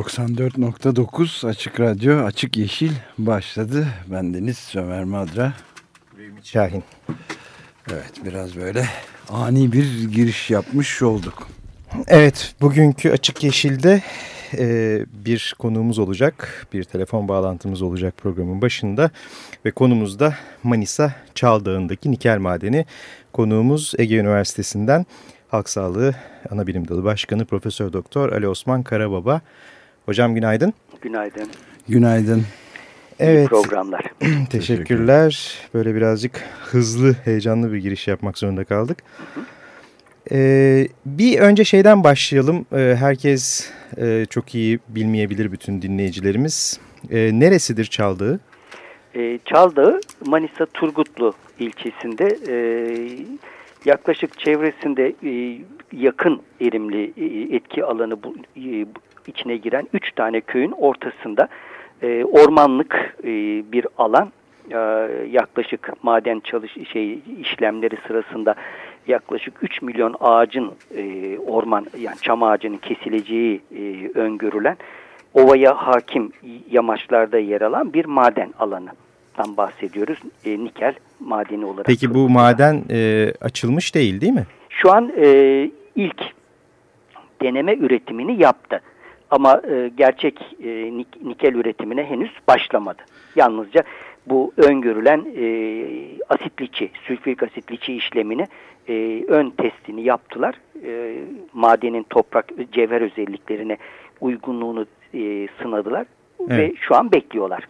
94.9 Açık Radyo Açık Yeşil başladı. Ben Deniz Sömer Madra. Ümit Şahin. Evet biraz böyle ani bir giriş yapmış olduk. Evet bugünkü Açık Yeşil'de e, bir konuğumuz olacak. Bir telefon bağlantımız olacak programın başında. Ve konumuz da Manisa Çaldağı'ndaki nikel madeni. Konuğumuz Ege Üniversitesi'nden Halk Sağlığı Anabilim Dalı Başkanı Profesör Doktor Ali Osman Karababa. Hocam günaydın. Günaydın. Günaydın. Evet. programlar. Teşekkürler. Böyle birazcık hızlı, heyecanlı bir giriş yapmak zorunda kaldık. Ee, bir önce şeyden başlayalım. Ee, herkes e, çok iyi bilmeyebilir bütün dinleyicilerimiz. Ee, neresidir Çaldığı? Ee, Çaldığı Manisa Turgutlu ilçesinde e, yaklaşık çevresinde e, yakın erimli e, etki alanı bu, e, içine giren üç tane köyün ortasında e, ormanlık e, bir alan e, yaklaşık maden çalış şey işlemleri sırasında yaklaşık 3 milyon ağacın e, orman yani çam ağacının kesileceği e, öngörülen ovaya hakim yamaçlarda yer alan bir maden alanı bahsediyoruz. E, nikel madeni olarak. Peki bu maden e, açılmış değil değil mi? Şu an e, ilk deneme üretimini yaptı. Ama e, gerçek e, nikel üretimine henüz başlamadı. Yalnızca bu öngörülen e, asitliçi, sülfürik asitliçi işlemini e, ön testini yaptılar. E, madenin toprak cevher özelliklerine uygunluğunu e, sınadılar evet. ve şu an bekliyorlar.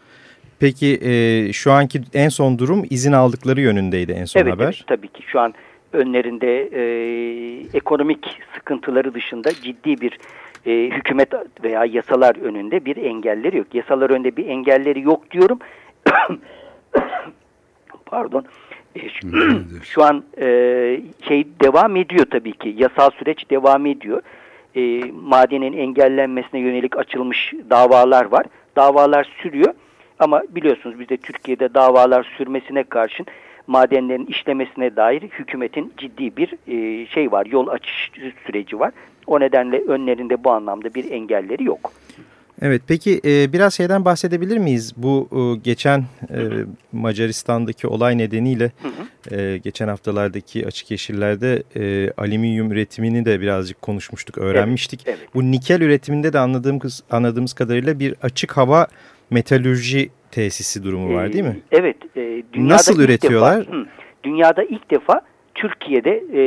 Peki e, şu anki en son durum izin aldıkları yönündeydi en son evet, haber. Evet tabii ki şu an önlerinde e, ekonomik sıkıntıları dışında ciddi bir e, hükümet veya yasalar önünde bir engelleri yok. Yasalar önünde bir engelleri yok diyorum. Pardon. E, şu, şu an e, şey devam ediyor tabii ki. Yasal süreç devam ediyor. E, madenin engellenmesine yönelik açılmış davalar var. Davalar sürüyor. Ama biliyorsunuz bizde Türkiye'de davalar sürmesine karşın madenlerin işlemesine dair hükümetin ciddi bir e, şey var, yol açış süreci var. O nedenle önlerinde bu anlamda bir engelleri yok. Evet peki e, biraz şeyden bahsedebilir miyiz? Bu e, geçen e, Macaristan'daki olay nedeniyle. E, geçen haftalardaki açık yeşillerde e, alüminyum üretimini de birazcık konuşmuştuk, öğrenmiştik. Evet, evet. Bu nikel üretiminde de anladığımız, anladığımız kadarıyla bir açık hava metalürji tesisi durumu var değil mi? Evet. E, dünyada Nasıl üretiyorlar? Defa, hı, dünyada ilk defa Türkiye'de e,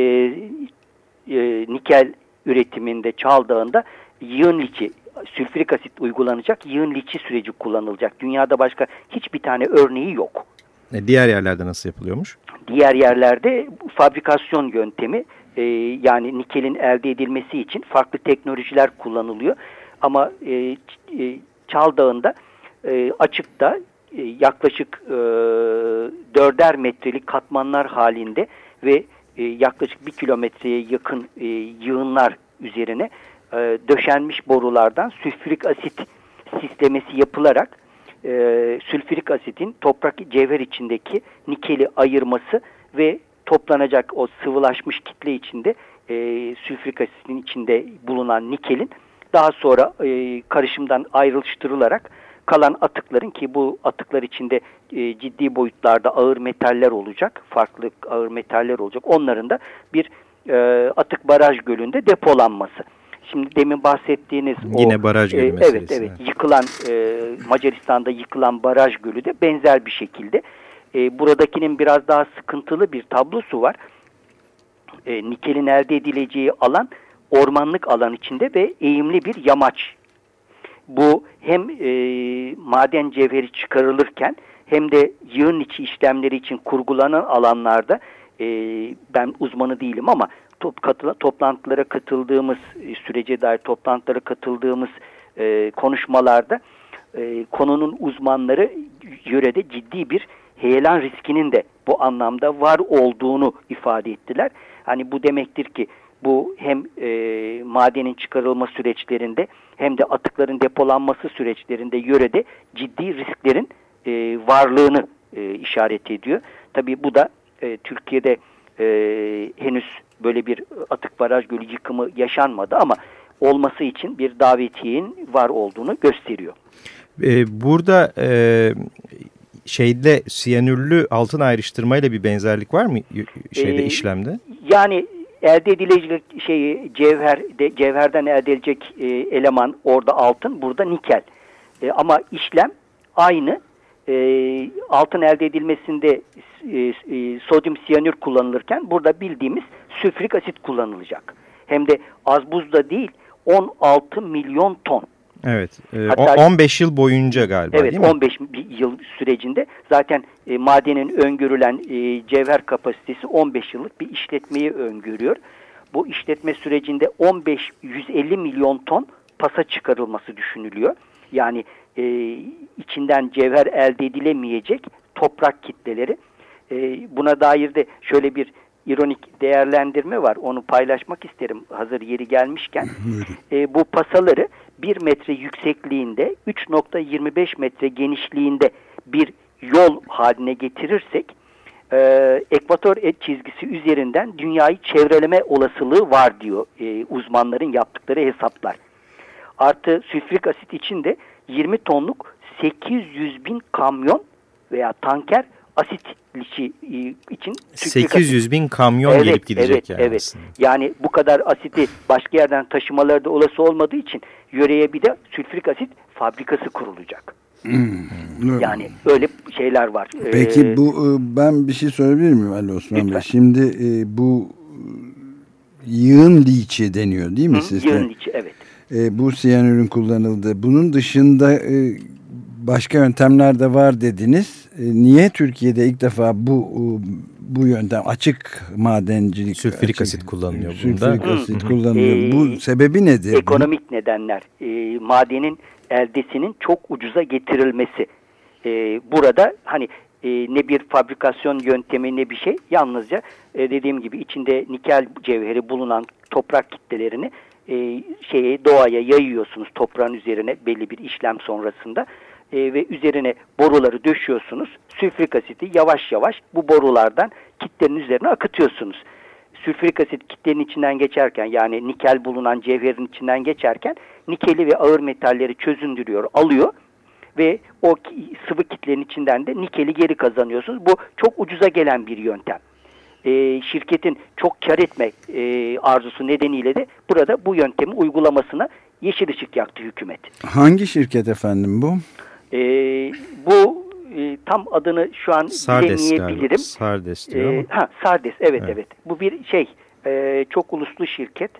e, nikel üretiminde Çaldağ'ında yığın liçi, sülfürik asit uygulanacak yığın liçi süreci kullanılacak. Dünyada başka hiçbir tane örneği yok. E, diğer yerlerde nasıl yapılıyormuş? Diğer yerlerde fabrikasyon yöntemi e, yani nikelin elde edilmesi için farklı teknolojiler kullanılıyor. Ama e, e, Çaldağ'ında e, açıkta e, yaklaşık e, dörder metrelik katmanlar halinde ve e, yaklaşık bir kilometreye yakın e, yığınlar üzerine e, döşenmiş borulardan sülfürik asit sistemesi yapılarak e, sülfürik asitin toprak cevher içindeki nikeli ayırması ve toplanacak o sıvılaşmış kitle içinde e, sülfürik asitin içinde bulunan nikelin daha sonra e, karışımdan ayrıştırılarak kalan atıkların ki bu atıklar içinde e, ciddi boyutlarda ağır metaller olacak, farklı ağır metaller olacak. Onların da bir e, atık baraj gölünde depolanması. Şimdi demin bahsettiğiniz yine o, baraj gölü e, meselesi. Evet evet yıkılan e, Macaristan'da yıkılan baraj gölü de benzer bir şekilde. E, buradakinin biraz daha sıkıntılı bir tablosu var. E, nikelin elde edileceği alan ormanlık alan içinde ve eğimli bir yamaç bu hem e, maden cevheri çıkarılırken hem de yığın içi işlemleri için kurgulanan alanlarda e, ben uzmanı değilim ama top, katıla, toplantılara katıldığımız e, sürece dair toplantılara katıldığımız e, konuşmalarda e, konunun uzmanları yörede ciddi bir heyelan riskinin de bu anlamda var olduğunu ifade ettiler. Hani bu demektir ki bu hem e, madenin çıkarılma süreçlerinde hem de atıkların depolanması süreçlerinde yörede ciddi risklerin e, varlığını e, işaret ediyor. Tabii bu da e, Türkiye'de e, henüz böyle bir atık baraj gölü yıkımı yaşanmadı ama olması için bir davetiyenin var olduğunu gösteriyor. E, burada e, şeyde siyanürlü altın ayrıştırmayla bir benzerlik var mı şeyde ee, işlemde? Yani elde edilecek şeyi cevher de, cevherden elde edilecek e, eleman orada altın, burada nikel. E, ama işlem aynı. E, altın elde edilmesinde e, e, sodyum siyanür kullanılırken burada bildiğimiz sülfürik asit kullanılacak. Hem de az buzda değil 16 milyon ton. Evet. E, Hatta, 15 yıl boyunca galiba evet, değil mi? 15 yıl sürecinde zaten e, madenin öngörülen e, cevher kapasitesi 15 yıllık bir işletmeyi öngörüyor. Bu işletme sürecinde 15-150 milyon ton pasa çıkarılması düşünülüyor. Yani e, içinden cevher elde edilemeyecek toprak kitleleri. E, buna dair de şöyle bir ironik değerlendirme var. Onu paylaşmak isterim hazır yeri gelmişken. e, bu pasaları 1 metre yüksekliğinde 3.25 metre genişliğinde bir yol haline getirirsek e, ekvator et çizgisi üzerinden dünyayı çevreleme olasılığı var diyor e, uzmanların yaptıkları hesaplar. Artı sülfürik asit için de 20 tonluk 800 bin kamyon veya tanker asit e, için 800 bin kamyon evet, gelip gidecek evet, yani evet. aslında. Yani bu kadar asiti başka yerden taşımaları da olası olmadığı için yöreye bir de sülfürik asit fabrikası kurulacak. Hmm. Yani öyle şeyler var. Peki ee, bu e, ben bir şey söyleyebilir miyim Ali Osman lütfen. Bey? Şimdi e, bu yığın liçi deniyor değil mi Hı, sizde? Yığın liçi evet. E, bu siyanürün kullanıldığı. Bunun dışında e, başka yöntemler de var dediniz. E, niye Türkiye'de ilk defa bu bu yöntem açık madencilik sülfürik açık, asit kullanılıyor sülfürik bunda. Sülfürik asit kullanılıyor. Ee, bu sebebi nedir? Ekonomik nedenler. E, madenin eldesinin çok ucuza getirilmesi. E, burada hani e, ne bir fabrikasyon yöntemi ne bir şey yalnızca e, dediğim gibi içinde nikel cevheri bulunan toprak kitlelerini e, şeye doğaya yayıyorsunuz toprağın üzerine belli bir işlem sonrasında e, ve üzerine boruları döşüyorsunuz. Sülfürik asiti yavaş yavaş bu borulardan kitlenin üzerine akıtıyorsunuz. Sülfürik asit kitlenin içinden geçerken yani nikel bulunan cevherin içinden geçerken nikeli ve ağır metalleri çözündürüyor, alıyor ve o sıvı kitlenin içinden de nikeli geri kazanıyorsunuz. Bu çok ucuza gelen bir yöntem. E, şirketin çok kar etme e, arzusu nedeniyle de burada bu yöntemi uygulamasına yeşil ışık yaktı hükümet. Hangi şirket efendim bu? E, bu e, tam adını şu an Sardes bilemeyebilirim. Sardes diyor e, ha, Sardes evet, evet evet. Bu bir şey e, çok uluslu şirket.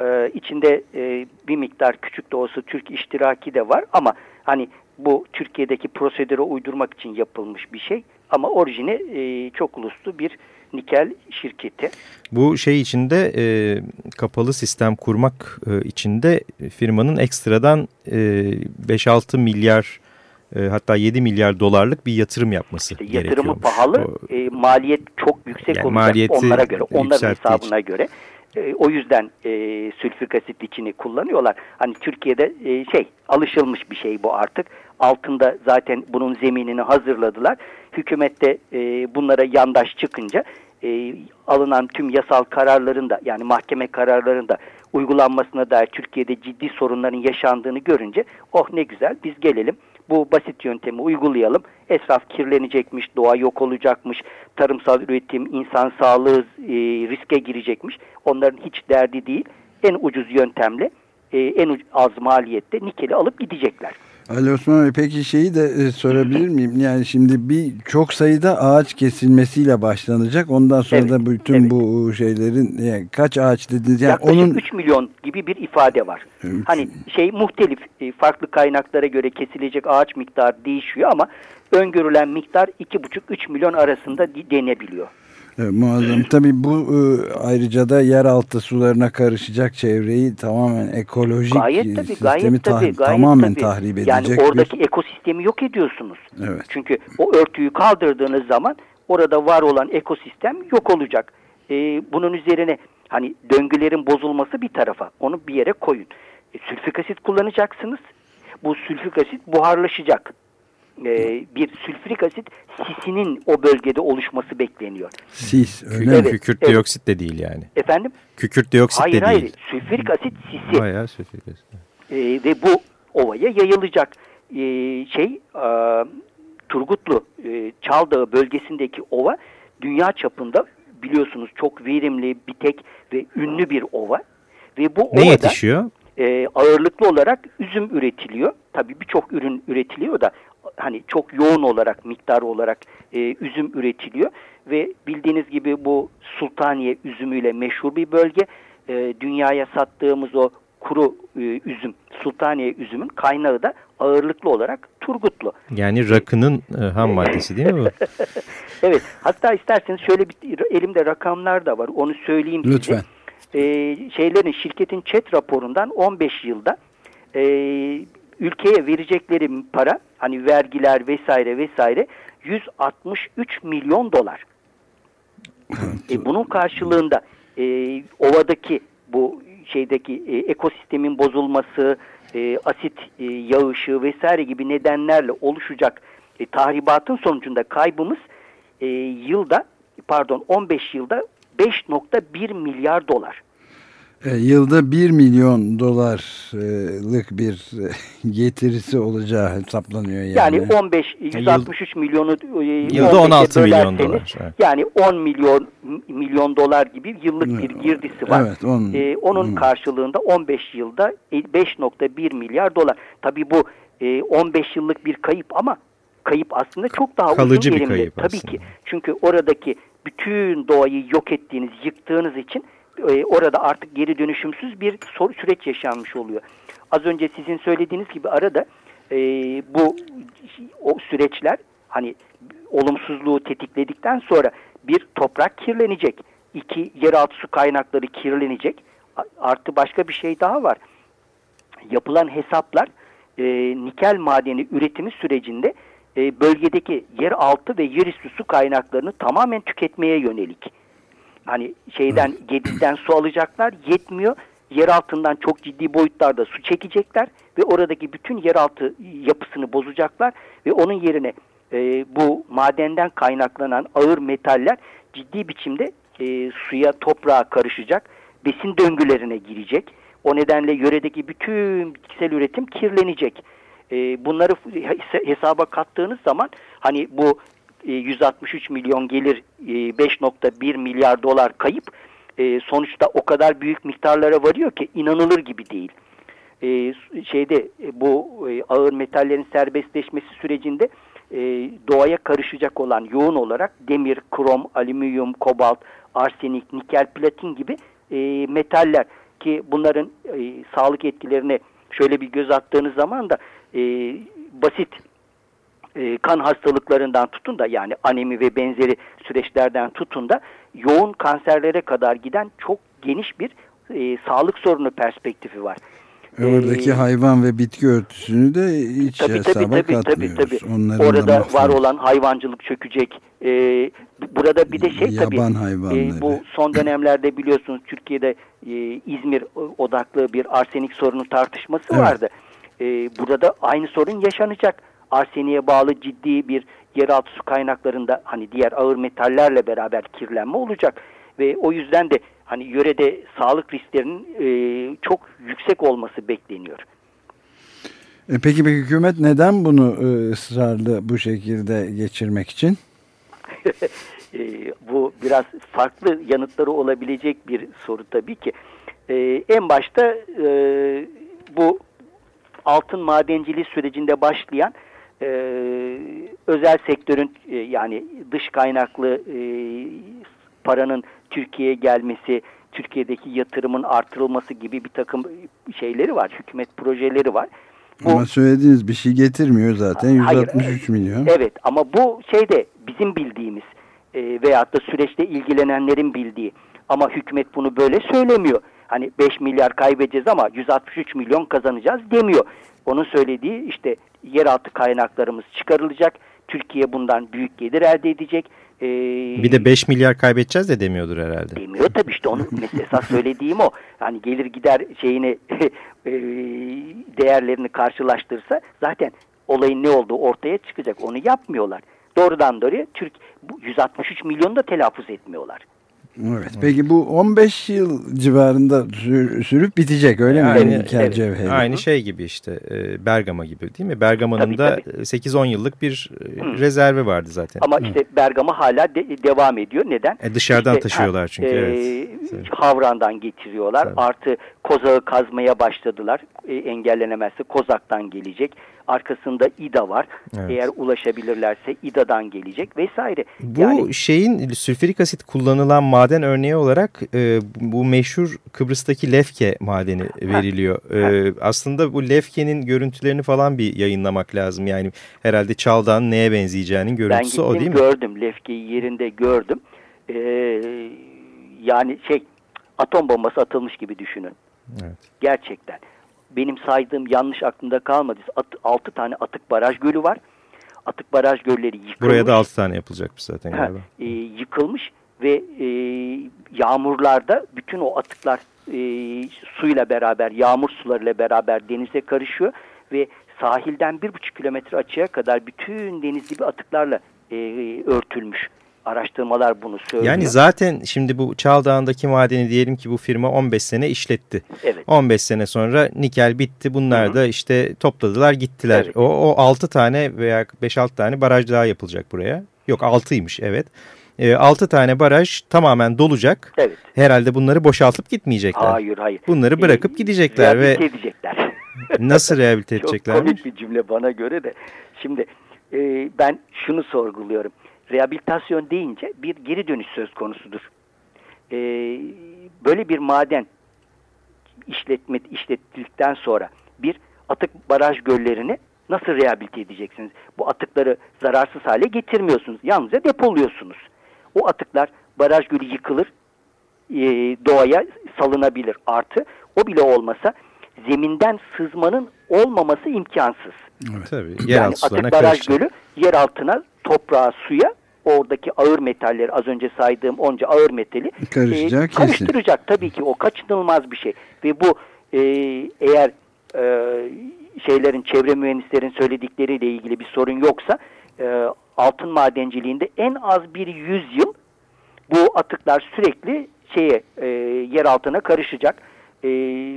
E, içinde e, bir miktar küçük de olsa Türk iştiraki de var ama hani bu Türkiye'deki prosedüre uydurmak için yapılmış bir şey. Ama orijini e, çok uluslu bir nikel şirketi. Bu şey içinde e, kapalı sistem kurmak e, içinde firmanın ekstradan e, 5-6 milyar e, hatta 7 milyar dolarlık bir yatırım yapması işte Yatırımı pahalı, o, e, maliyet çok yüksek yani olacak onlara göre, onların hesabına için. göre. E, o yüzden e, sülfürik asit içini kullanıyorlar. Hani Türkiye'de e, şey alışılmış bir şey bu artık. Altında zaten bunun zeminini hazırladılar. Hükümette e, bunlara yandaş çıkınca e, alınan tüm yasal kararların da yani mahkeme kararlarının da uygulanmasına dair Türkiye'de ciddi sorunların yaşandığını görünce oh ne güzel biz gelelim bu basit yöntemi uygulayalım. Esraf kirlenecekmiş, doğa yok olacakmış, tarımsal üretim, insan sağlığı e, riske girecekmiş. Onların hiç derdi değil. En ucuz yöntemle, e, en az maliyette nikeli alıp gidecekler. Ali Osman Bey peki şeyi de e, sorabilir miyim? Yani şimdi bir çok sayıda ağaç kesilmesiyle başlanacak. Ondan sonra Evet, da bütün evet. bu şeylerin yani kaç ağaç dediniz? Yani Yaklaşık onun 3 milyon gibi bir ifade var. Üç- Hani şey muhtelif e, farklı kaynaklara göre kesilecek ağaç miktarı değişiyor ama öngörülen miktar 2,5-3 milyon arasında denebiliyor. Muazzam. Tabii bu e, ayrıca da yeraltı sularına karışacak çevreyi tamamen ekolojik Gayet e, tabii, sistemi gayet tabii, gayet tamamen tabii. tahrip edecek Yani bir... oradaki ekosistemi yok ediyorsunuz. Evet. Çünkü o örtüyü kaldırdığınız zaman orada var olan ekosistem yok olacak. Ee, bunun üzerine hani döngülerin bozulması bir tarafa onu bir yere koyun. E, sülfik asit kullanacaksınız. Bu sülfik asit buharlaşacak. Ee, bir sülfürik asit sisinin o bölgede oluşması bekleniyor. Sis öyle Kü- mi? Evet, Kükürt evet. dioksit de değil yani. Efendim? Kükürt dioksit Hayır de hayır. değil. Sülfürik asit sisi. Bayağı sülfürik asit. Ee, ve bu ovaya yayılacak Ee, şey e, Turgutlu e, Çaldağ bölgesindeki ova dünya çapında biliyorsunuz çok verimli, bir tek ve ünlü bir ova ve bu Ne ovada yetişiyor? e, ağırlıklı olarak üzüm üretiliyor. Tabii birçok ürün üretiliyor da hani çok yoğun olarak miktar olarak e, üzüm üretiliyor ve bildiğiniz gibi bu Sultaniye üzümüyle meşhur bir bölge. E, dünyaya sattığımız o kuru e, üzüm, Sultaniye üzümün kaynağı da ağırlıklı olarak Turgutlu. Yani rakının e, ham maddesi değil mi bu? Evet, hatta isterseniz şöyle bir elimde rakamlar da var. Onu söyleyeyim size. Lütfen. Ee, şeylerin şirketin chat raporundan 15 yılda e, ülkeye verecekleri para hani vergiler vesaire vesaire 163 milyon dolar. E, bunun karşılığında e, ovadaki bu şeydeki e, ekosistemin bozulması, e, asit e, yağışı vesaire gibi nedenlerle oluşacak e, tahribatın sonucunda kaybımız e, yılda pardon 15 yılda 5.1 milyar dolar. E, yılda 1 milyon dolarlık bir e, getirisi olacağı hesaplanıyor yani. Yani 15 163 milyonu e, Yılda 15'e 16 milyon dolar, evet. Yani 10 milyon milyon dolar gibi yıllık bir girdisi var. Evet, on- Ee, onun hmm. karşılığında 15 yılda e, 5.1 milyar dolar. Tabii bu e, 15 yıllık bir kayıp ama kayıp aslında çok daha Kalıcı uzun bir verimli. kayıp Tabii aslında. ki. Çünkü oradaki bütün doğayı yok ettiğiniz, yıktığınız için e, orada artık geri dönüşümsüz bir süreç yaşanmış oluyor. Az önce sizin söylediğiniz gibi arada e, bu o süreçler hani olumsuzluğu tetikledikten sonra bir toprak kirlenecek, iki yeraltı su kaynakları kirlenecek. Artı başka bir şey daha var. Yapılan hesaplar e, nikel madeni üretimi sürecinde e, bölgedeki yeraltı ve yerüstü su kaynaklarını tamamen tüketmeye yönelik. Hani şeyden Gedik'ten su alacaklar yetmiyor. Yer altından çok ciddi boyutlarda su çekecekler ve oradaki bütün yeraltı yapısını bozacaklar ve onun yerine e, bu madenden kaynaklanan ağır metaller ciddi biçimde e, suya toprağa karışacak, besin döngülerine girecek. O nedenle yöredeki bütün bitkisel üretim kirlenecek. E, bunları hes- hesaba kattığınız zaman hani bu 163 milyon gelir e, 5.1 milyar dolar kayıp e, sonuçta o kadar büyük miktarlara varıyor ki inanılır gibi değil. E, şeyde e, bu e, ağır metallerin serbestleşmesi sürecinde e, doğaya karışacak olan yoğun olarak demir, krom, alüminyum, kobalt, arsenik, nikel, platin gibi e, metaller ki bunların e, sağlık etkilerine şöyle bir göz attığınız zaman da e, basit e, kan hastalıklarından tutun da yani anemi ve benzeri süreçlerden tutun da yoğun kanserlere kadar giden çok geniş bir e, sağlık sorunu perspektifi var. Oradaki Ee, hayvan ve bitki örtüsünü de hiç Tabii hesaba tabii tabii tabii katmıyoruz. tabii. Onların da Orada var olan hayvancılık çökecek. Ee, burada bir de şey tabii. Yaban hayvanları. e, bu son dönemlerde biliyorsunuz Türkiye'de e, İzmir odaklı bir arsenik sorunu tartışması Evet. vardı. E, burada aynı sorun yaşanacak. Arseniye bağlı ciddi bir yeraltı su kaynaklarında hani diğer ağır metallerle beraber kirlenme olacak ve o yüzden de hani yörede sağlık risklerinin e, çok yüksek olması bekleniyor. E peki bir hükümet neden bunu e, ısrarlı bu şekilde geçirmek için? E, bu biraz farklı yanıtları olabilecek bir soru tabii ki. E, en başta e, bu altın madenciliği sürecinde başlayan e, özel sektörün e, yani dış kaynaklı e, paranın Türkiye'ye gelmesi, Türkiye'deki yatırımın artırılması gibi bir takım şeyleri var. Hükümet projeleri var. Bu, ama söylediğiniz bir şey getirmiyor zaten. 163 hayır, milyon. Evet ama bu şey de bizim bildiğimiz e, veyahut da süreçte ilgilenenlerin bildiği. Ama hükümet bunu böyle söylemiyor. Hani 5 milyar kaybedeceğiz ama 163 milyon kazanacağız demiyor. Onun söylediği işte yeraltı kaynaklarımız çıkarılacak. Türkiye bundan büyük gelir elde edecek. Ee, bir de 5 milyar kaybedeceğiz de demiyordur herhalde. Demiyor tabii işte onu esas söylediğim o. Hani gelir gider şeyini e, değerlerini karşılaştırsa zaten olayın ne olduğu ortaya çıkacak. Onu yapmıyorlar. Doğrudan doğruya Türk 163 milyonu da telaffuz etmiyorlar. Evet. Peki bu 15 yıl civarında sür, sürüp bitecek öyle mi? Aynı, evet. Aynı şey gibi işte e, Bergama gibi değil mi? Bergama'nın da 8-10 yıllık bir e, Hı. rezervi vardı zaten. Ama Hı. işte Bergama hala de, devam ediyor. Neden? E dışarıdan işte, taşıyorlar çünkü. E, evet. Havran'dan getiriyorlar. Tabii. Artı kozağı kazmaya başladılar. E, engellenemezse kozaktan gelecek. Arkasında İDA var. Evet. Eğer ulaşabilirlerse İDA'dan gelecek vesaire. Bu yani, şeyin sülfürik asit kullanılan maden örneği olarak e, bu meşhur Kıbrıs'taki Lefke madeni veriliyor. E, aslında bu Lefke'nin görüntülerini falan bir yayınlamak lazım. Yani herhalde Çaldağ'ın neye benzeyeceğinin görüntüsü o değil mi? Ben gördüm. Lefke'yi yerinde gördüm. E, yani şey atom bombası atılmış gibi düşünün. Evet. Gerçekten benim saydığım yanlış aklımda kalmadı. At, 6 tane atık baraj gölü var. Atık baraj gölleri yıkılmış. Buraya da 6 tane yapılacakmış zaten galiba. E, yıkılmış ve e, yağmurlarda bütün o atıklar e, suyla beraber, yağmur sularıyla beraber denize karışıyor ve sahilden bir buçuk kilometre açıya kadar bütün deniz gibi atıklarla e, örtülmüş araştırmalar bunu söylüyor. Yani zaten şimdi bu Çaldağ'ındaki madeni diyelim ki bu firma 15 sene işletti. Evet. 15 sene sonra nikel bitti. Bunlar Hı -hı. da işte topladılar gittiler. Evet. O, o 6 tane veya 5-6 tane baraj daha yapılacak buraya. Yok 6'ymış evet. E, 6 tane baraj tamamen dolacak. Evet. Herhalde bunları boşaltıp gitmeyecekler. Hayır hayır. Bunları bırakıp e, gidecekler. ve edecekler. Nasıl rehabilite edecekler? Çok komik bir cümle bana göre de. Şimdi e, ben şunu sorguluyorum rehabilitasyon deyince bir geri dönüş söz konusudur. Ee, böyle bir maden işletme, işlettikten sonra bir atık baraj göllerini nasıl rehabilite edeceksiniz? Bu atıkları zararsız hale getirmiyorsunuz. Yalnızca depoluyorsunuz. O atıklar baraj gölü yıkılır, e, doğaya salınabilir. Artı o bile olmasa zeminden sızmanın olmaması imkansız. Evet, tabii. Yer yani atık baraj karışacak. gölü yer altına, toprağa, suya oradaki ağır metalleri az önce saydığım onca ağır metali e, karıştıracak. Tabii ki o kaçınılmaz bir şey. Ve bu e, eğer e, şeylerin çevre mühendislerin söyledikleriyle ilgili bir sorun yoksa e, altın madenciliğinde en az bir yüz yıl bu atıklar sürekli şeye e, yer altına karışacak e,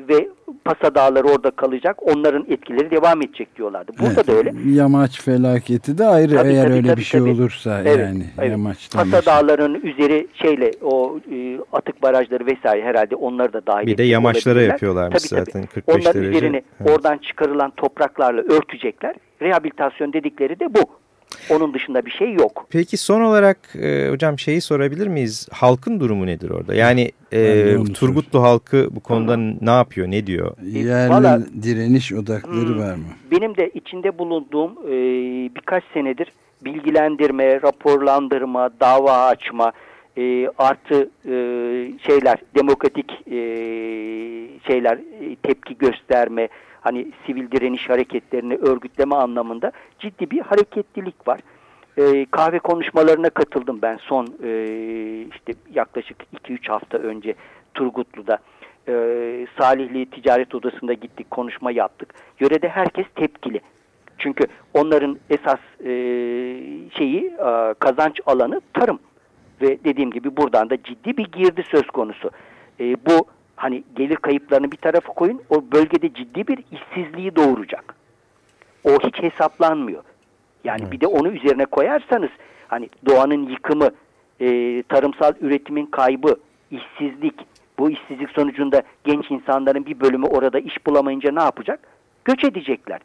ve Pasa Dağları orada kalacak. Onların etkileri devam edecek diyorlardı. Burada evet, da öyle. Yamaç felaketi de ayrı tabii, eğer tabii, öyle tabii, bir şey tabii. olursa evet, yani evet. yamaçtan. Pasa Dağları'nın üzeri şeyle o e, atık barajları vesaire herhalde onları da dahil Bir de yamaçlara yapıyorlarmış tabii, zaten tabii. 45 Onların derece. üzerini evet. oradan çıkarılan topraklarla örtecekler. Rehabilitasyon dedikleri de bu. Onun dışında bir şey yok. Peki son olarak e, hocam şeyi sorabilir miyiz? Halkın durumu nedir orada? Yani e, Turgutlu halkı bu konuda Hı. ne yapıyor, ne diyor? E, Yerli Vallahi, direniş odakları hmm, var mı? Benim de içinde bulunduğum e, birkaç senedir bilgilendirme, raporlandırma, dava açma, e, artı e, şeyler, demokratik e, şeyler, e, tepki gösterme, hani sivil direniş hareketlerini örgütleme anlamında ciddi bir hareketlilik var. E, kahve konuşmalarına katıldım ben son e, işte yaklaşık 2-3 hafta önce Turgutlu'da. E, Salihli Ticaret Odası'nda gittik konuşma yaptık. Yörede herkes tepkili. Çünkü onların esas e, şeyi e, kazanç alanı tarım. Ve dediğim gibi buradan da ciddi bir girdi söz konusu. E, bu hani gelir kayıplarını bir tarafa koyun o bölgede ciddi bir işsizliği doğuracak. O hiç hesaplanmıyor. Yani evet. bir de onu üzerine koyarsanız hani doğanın yıkımı, e, tarımsal üretimin kaybı, işsizlik, bu işsizlik sonucunda genç insanların bir bölümü orada iş bulamayınca ne yapacak? göç edecekler.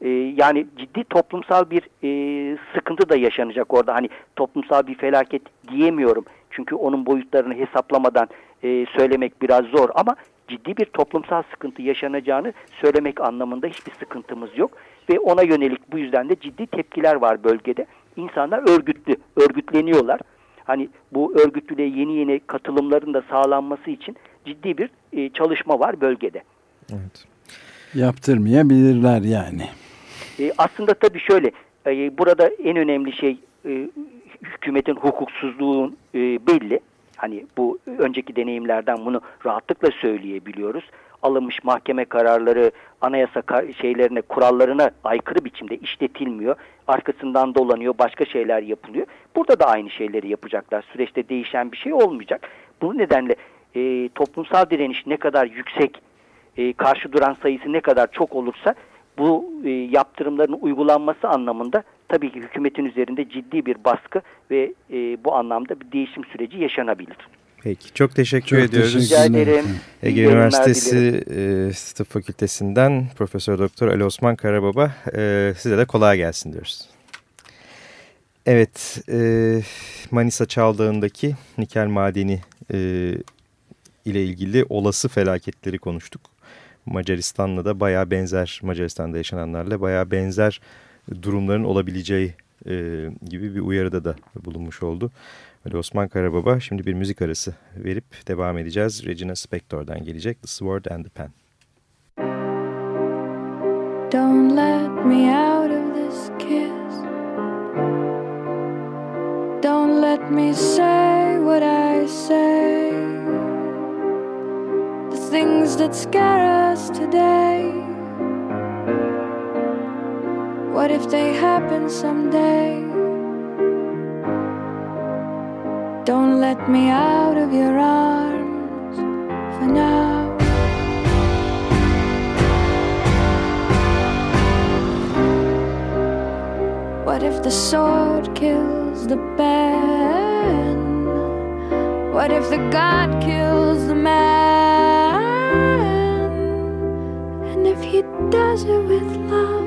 E, yani ciddi toplumsal bir e, sıkıntı da yaşanacak orada. Hani toplumsal bir felaket diyemiyorum. Çünkü onun boyutlarını hesaplamadan e, söylemek biraz zor ama ciddi bir toplumsal sıkıntı yaşanacağını söylemek anlamında hiçbir sıkıntımız yok. Ve ona yönelik bu yüzden de ciddi tepkiler var bölgede. İnsanlar örgütlü, örgütleniyorlar. Hani bu örgütlülüğe yeni yeni katılımların da sağlanması için ciddi bir e, çalışma var bölgede. Evet. Yaptırmayabilirler yani. E, aslında tabii şöyle, e, burada en önemli şey e, hükümetin hukuksuzluğun e, belli. Hani bu önceki deneyimlerden bunu rahatlıkla söyleyebiliyoruz. Alınmış mahkeme kararları anayasa şeylerine, kurallarına aykırı biçimde işletilmiyor. Arkasından dolanıyor, başka şeyler yapılıyor. Burada da aynı şeyleri yapacaklar. Süreçte değişen bir şey olmayacak. Bu nedenle e, toplumsal direniş ne kadar yüksek, e, karşı duran sayısı ne kadar çok olursa bu e, yaptırımların uygulanması anlamında tabii ki hükümetin üzerinde ciddi bir baskı ve e, bu anlamda bir değişim süreci yaşanabilir. Peki çok teşekkür çok ediyoruz. Rica ederim. Ege Üniversitesi e, Tıp Fakültesinden Profesör Doktor Ali Osman Karababa e, size de kolay gelsin diyoruz. Evet e, Manisa Çaldağı'ndaki nikel madeni e, ile ilgili olası felaketleri konuştuk. Macaristan'la da baya benzer Macaristan'da yaşananlarla baya benzer durumların olabileceği e, gibi bir uyarıda da bulunmuş oldu. Öyle Osman Karababa şimdi bir müzik arası verip devam edeceğiz. Regina Spektor'dan gelecek The Sword and the Pen. Don't let me out of this kiss Don't let me say what I say The things that scare us today What if they happen someday? Don't let me out of your arms for now. What if the sword kills the pen? What if the God kills the man? And if he does it with love?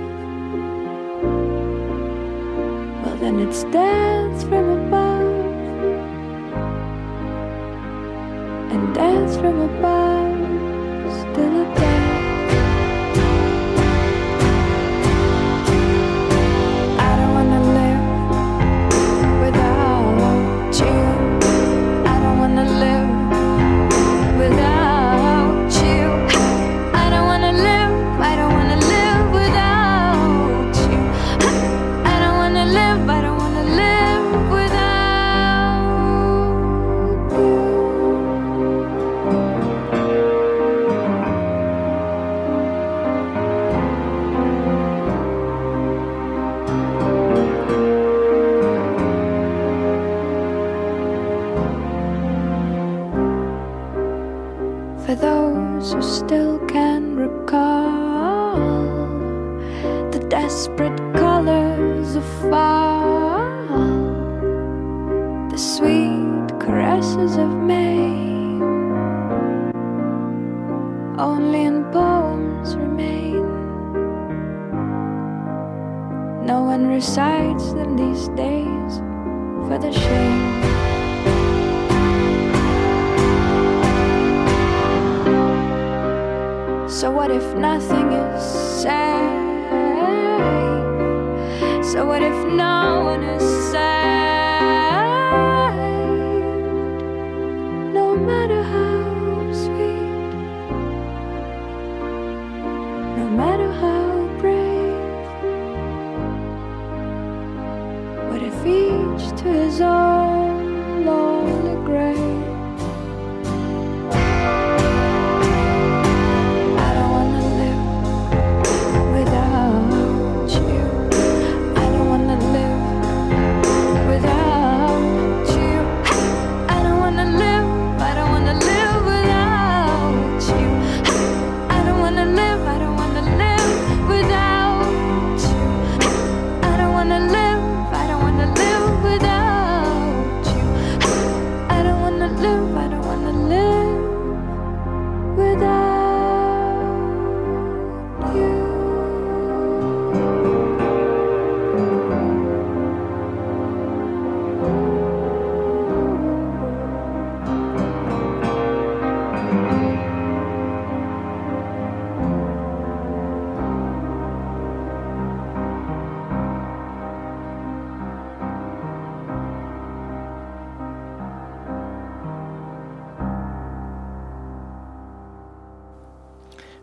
It's dance from above and dance from above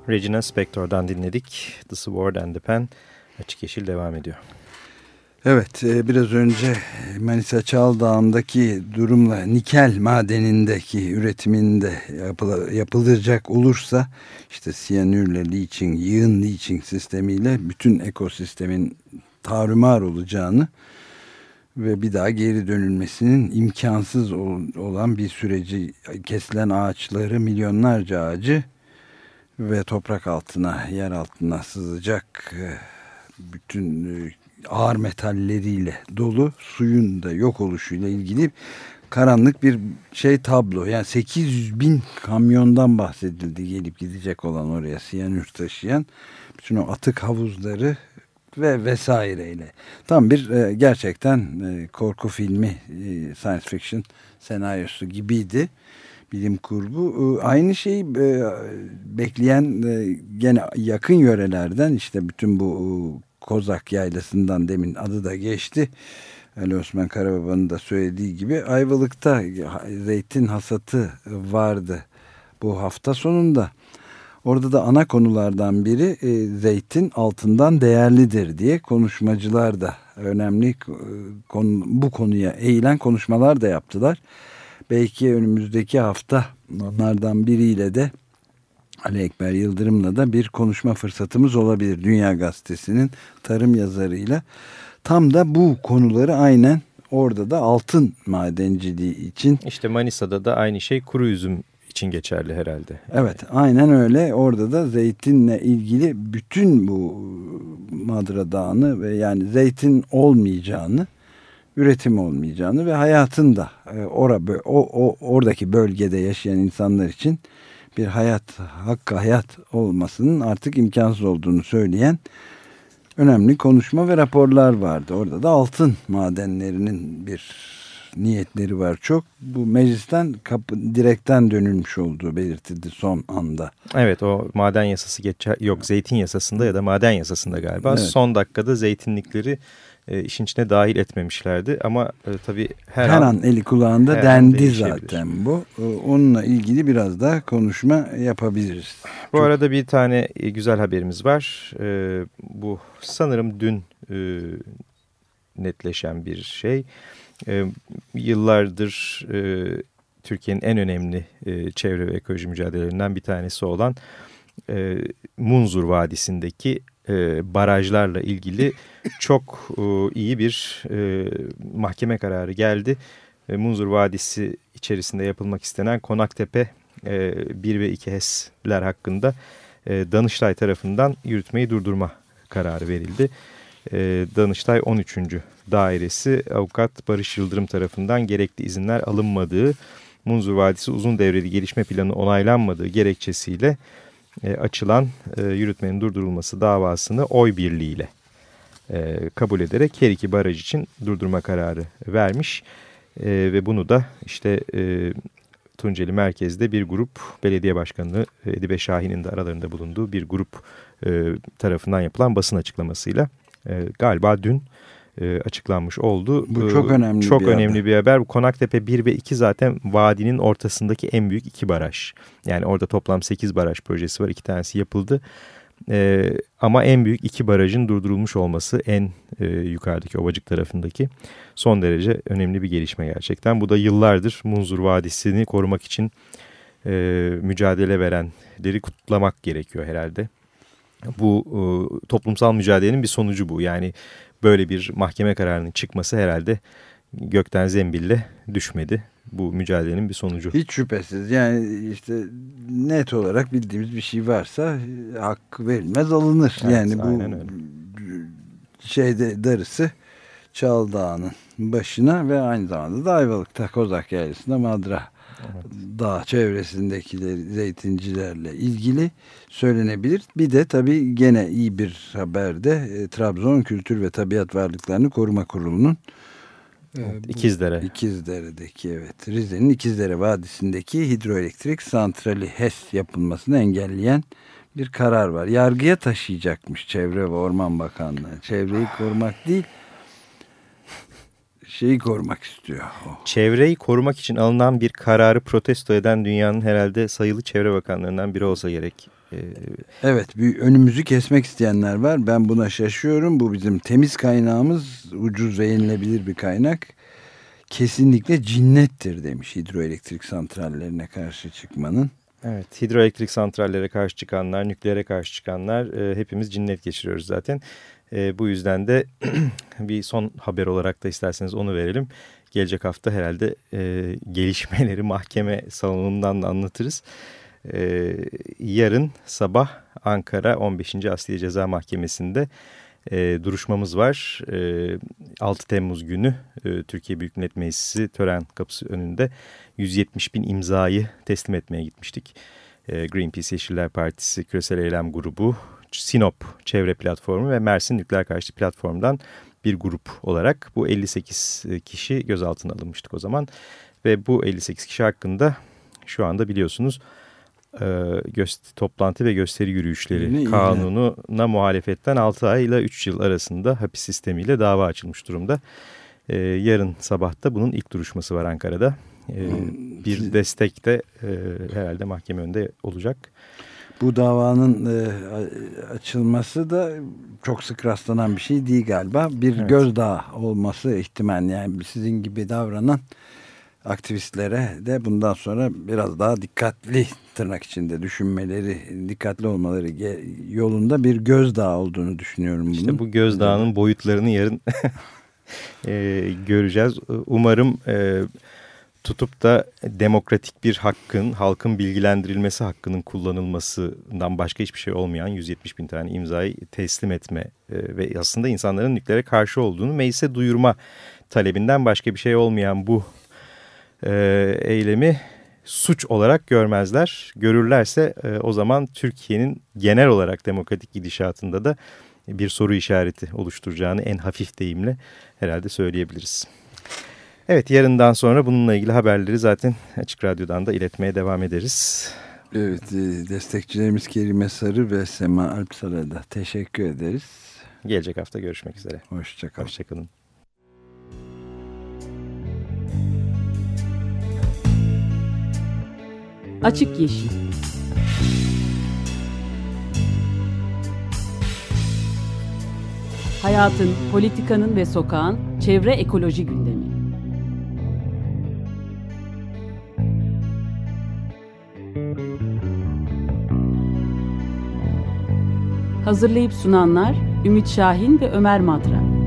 Regina Spektor'dan dinledik. The Sword and the Pen açık yeşil devam ediyor. Evet e, biraz önce Manisa Çaldağ'ındaki durumla nikel madenindeki üretiminde yapılacak olursa işte siyanürle leaching, yığın leaching sistemiyle bütün ekosistemin tarumar olacağını ve bir daha geri dönülmesinin imkansız olan bir süreci kesilen ağaçları milyonlarca ağacı ve toprak altına yer altına sızacak e, bütün e, ağır metalleriyle dolu suyun da yok oluşuyla ilgili karanlık bir şey tablo. Yani 800 bin kamyondan bahsedildi gelip gidecek olan oraya siyanür taşıyan. Bütün o atık havuzları ve vesaireyle. Tam bir e, gerçekten e, korku filmi, e, science fiction senaryosu gibiydi. Bilim kurgu. E, aynı şeyi e, bekleyen e, gene yakın yörelerden işte bütün bu e, Kozak Yaylası'ndan demin adı da geçti. Ali Osman Karababa'nın da söylediği gibi Ayvalık'ta zeytin hasatı vardı bu hafta sonunda. Orada da ana konulardan biri e, zeytin altından değerlidir diye konuşmacılar da önemli konu, bu konuya eğilen konuşmalar da yaptılar. Belki önümüzdeki hafta onlardan biriyle de Ali Ekber Yıldırım'la da bir konuşma fırsatımız olabilir. Dünya Gazetesi'nin tarım yazarıyla. Tam da bu konuları aynen orada da altın madenciliği için. İşte Manisa'da da aynı şey kuru üzüm için geçerli herhalde. Evet aynen öyle. Orada da zeytinle ilgili bütün bu Madra Dağı'nı ve yani zeytin olmayacağını, üretim olmayacağını ve hayatın da e, ora, o, o, oradaki bölgede yaşayan insanlar için bir hayat, hakkı hayat olmasının artık imkansız olduğunu söyleyen önemli konuşma ve raporlar vardı. Orada da altın madenlerinin bir niyetleri var çok. Bu meclisten kapı, direkten dönülmüş olduğu belirtildi son anda. Evet o maden yasası geçer yok zeytin yasasında ya da maden yasasında galiba evet. son dakikada zeytinlikleri e, işin içine dahil etmemişlerdi. Ama e, tabii her, her an, an eli kulağında her dendi zaten bu. E, onunla ilgili biraz daha konuşma yapabiliriz. Bu Çok... arada bir tane e, güzel haberimiz var. E, bu sanırım dün e, netleşen bir şey. E, yıllardır e, Türkiye'nin en önemli e, çevre ve ekoloji mücadelelerinden bir tanesi olan e, Munzur Vadisi'ndeki e, barajlarla ilgili çok e, iyi bir e, mahkeme kararı geldi. E, Munzur Vadisi içerisinde yapılmak istenen Konaktepe e, 1 ve 2 HES'ler hakkında e, Danıştay tarafından yürütmeyi durdurma kararı verildi. E, Danıştay 13. Dairesi avukat Barış Yıldırım tarafından gerekli izinler alınmadığı, Munzur Vadisi uzun devreli gelişme planı onaylanmadığı gerekçesiyle e, açılan e, yürütmenin durdurulması davasını oy birliğiyle e, kabul ederek her iki baraj için durdurma kararı vermiş. E, ve bunu da işte e, Tunceli Merkez'de bir grup belediye başkanı Edibe Şahin'in de aralarında bulunduğu bir grup e, tarafından yapılan basın açıklamasıyla e, galiba dün e, açıklanmış oldu. Bu çok önemli çok bir önemli haber. bir haber. Konaktepe 1 ve 2 zaten vadinin ortasındaki en büyük iki baraj. Yani orada toplam 8 baraj projesi var. İki tanesi yapıldı. E, ama en büyük iki barajın durdurulmuş olması en e, yukarıdaki ovacık tarafındaki son derece önemli bir gelişme gerçekten. Bu da yıllardır Munzur Vadisi'ni korumak için e, mücadele verenleri kutlamak gerekiyor herhalde. Bu e, toplumsal mücadelenin bir sonucu bu. Yani böyle bir mahkeme kararının çıkması herhalde gökten zembille düşmedi. Bu mücadelenin bir sonucu. Hiç şüphesiz yani işte net olarak bildiğimiz bir şey varsa hakkı verilmez alınır. Evet, yani bu öyle. şeyde darısı Çaldağ'ın başına ve aynı zamanda da Ayvalık'ta Kozak Yaylası'nda Madra evet. dağ çevresindekileri zeytincilerle ilgili söylenebilir. Bir de tabii gene iyi bir haberde e, Trabzon Kültür ve Tabiat Varlıklarını Koruma Kurulu'nun Evet, İkizdere. İkizdere'deki evet. Rize'nin İkizdere Vadisi'ndeki hidroelektrik santrali HES yapılmasını engelleyen bir karar var. Yargıya taşıyacakmış Çevre ve Orman Bakanlığı. Çevreyi korumak değil şeyi korumak istiyor. O. Çevreyi korumak için alınan bir kararı protesto eden dünyanın herhalde sayılı çevre bakanlarından biri olsa gerek. evet bir önümüzü kesmek isteyenler var. Ben buna şaşıyorum. Bu bizim temiz kaynağımız ucuz ve yenilebilir bir kaynak. Kesinlikle cinnettir demiş hidroelektrik santrallerine karşı çıkmanın. Evet, hidroelektrik santrallere karşı çıkanlar, nükleere karşı çıkanlar e, hepimiz cinnet geçiriyoruz zaten. E, bu yüzden de bir son haber olarak da isterseniz onu verelim. Gelecek hafta herhalde e, gelişmeleri mahkeme salonundan da anlatırız. E, yarın sabah Ankara 15. Asliye Ceza Mahkemesi'nde e, duruşmamız var. E, 6 Temmuz günü e, Türkiye Büyük Millet Meclisi tören kapısı önünde 170 bin imzayı teslim etmeye gitmiştik. E, Greenpeace Yeşiller Partisi Küresel Eylem Grubu, Sinop Çevre Platformu ve Mersin Nükleer Karşıtı Platform'dan bir grup olarak bu 58 kişi gözaltına alınmıştık o zaman. Ve bu 58 kişi hakkında şu anda biliyorsunuz e, toplantı ve gösteri yürüyüşleri ne kanununa muhalefetten 6 ay ile 3 yıl arasında hapis sistemiyle dava açılmış durumda. E, yarın sabahta bunun ilk duruşması var Ankara'da. E, bir destek de e, herhalde mahkeme önünde olacak. Bu davanın e, açılması da çok sık rastlanan bir şey değil galiba. Bir evet. gözdağı olması ihtimal yani sizin gibi davranan aktivistlere de bundan sonra biraz daha dikkatli tırnak içinde düşünmeleri, dikkatli olmaları yolunda bir gözdağı olduğunu düşünüyorum. Bunun. İşte bu gözdağının boyutlarını yarın e, göreceğiz. Umarım e, tutup da demokratik bir hakkın, halkın bilgilendirilmesi hakkının kullanılmasından başka hiçbir şey olmayan 170 bin tane imzayı teslim etme e, ve aslında insanların nükleere karşı olduğunu meclise duyurma talebinden başka bir şey olmayan bu e, eylemi suç olarak görmezler. Görürlerse e, o zaman Türkiye'nin genel olarak demokratik gidişatında da bir soru işareti oluşturacağını en hafif deyimle herhalde söyleyebiliriz. Evet yarından sonra bununla ilgili haberleri zaten Açık Radyo'dan da iletmeye devam ederiz. Evet e, destekçilerimiz Kerime Sarı ve Sema Alpsar'a da teşekkür ederiz. Gelecek hafta görüşmek üzere. Hoşçakalın. Hoşçakalın. Açık Yeşil Hayatın, politikanın ve sokağın çevre ekoloji gündemi. Hazırlayıp sunanlar Ümit Şahin ve Ömer Madra.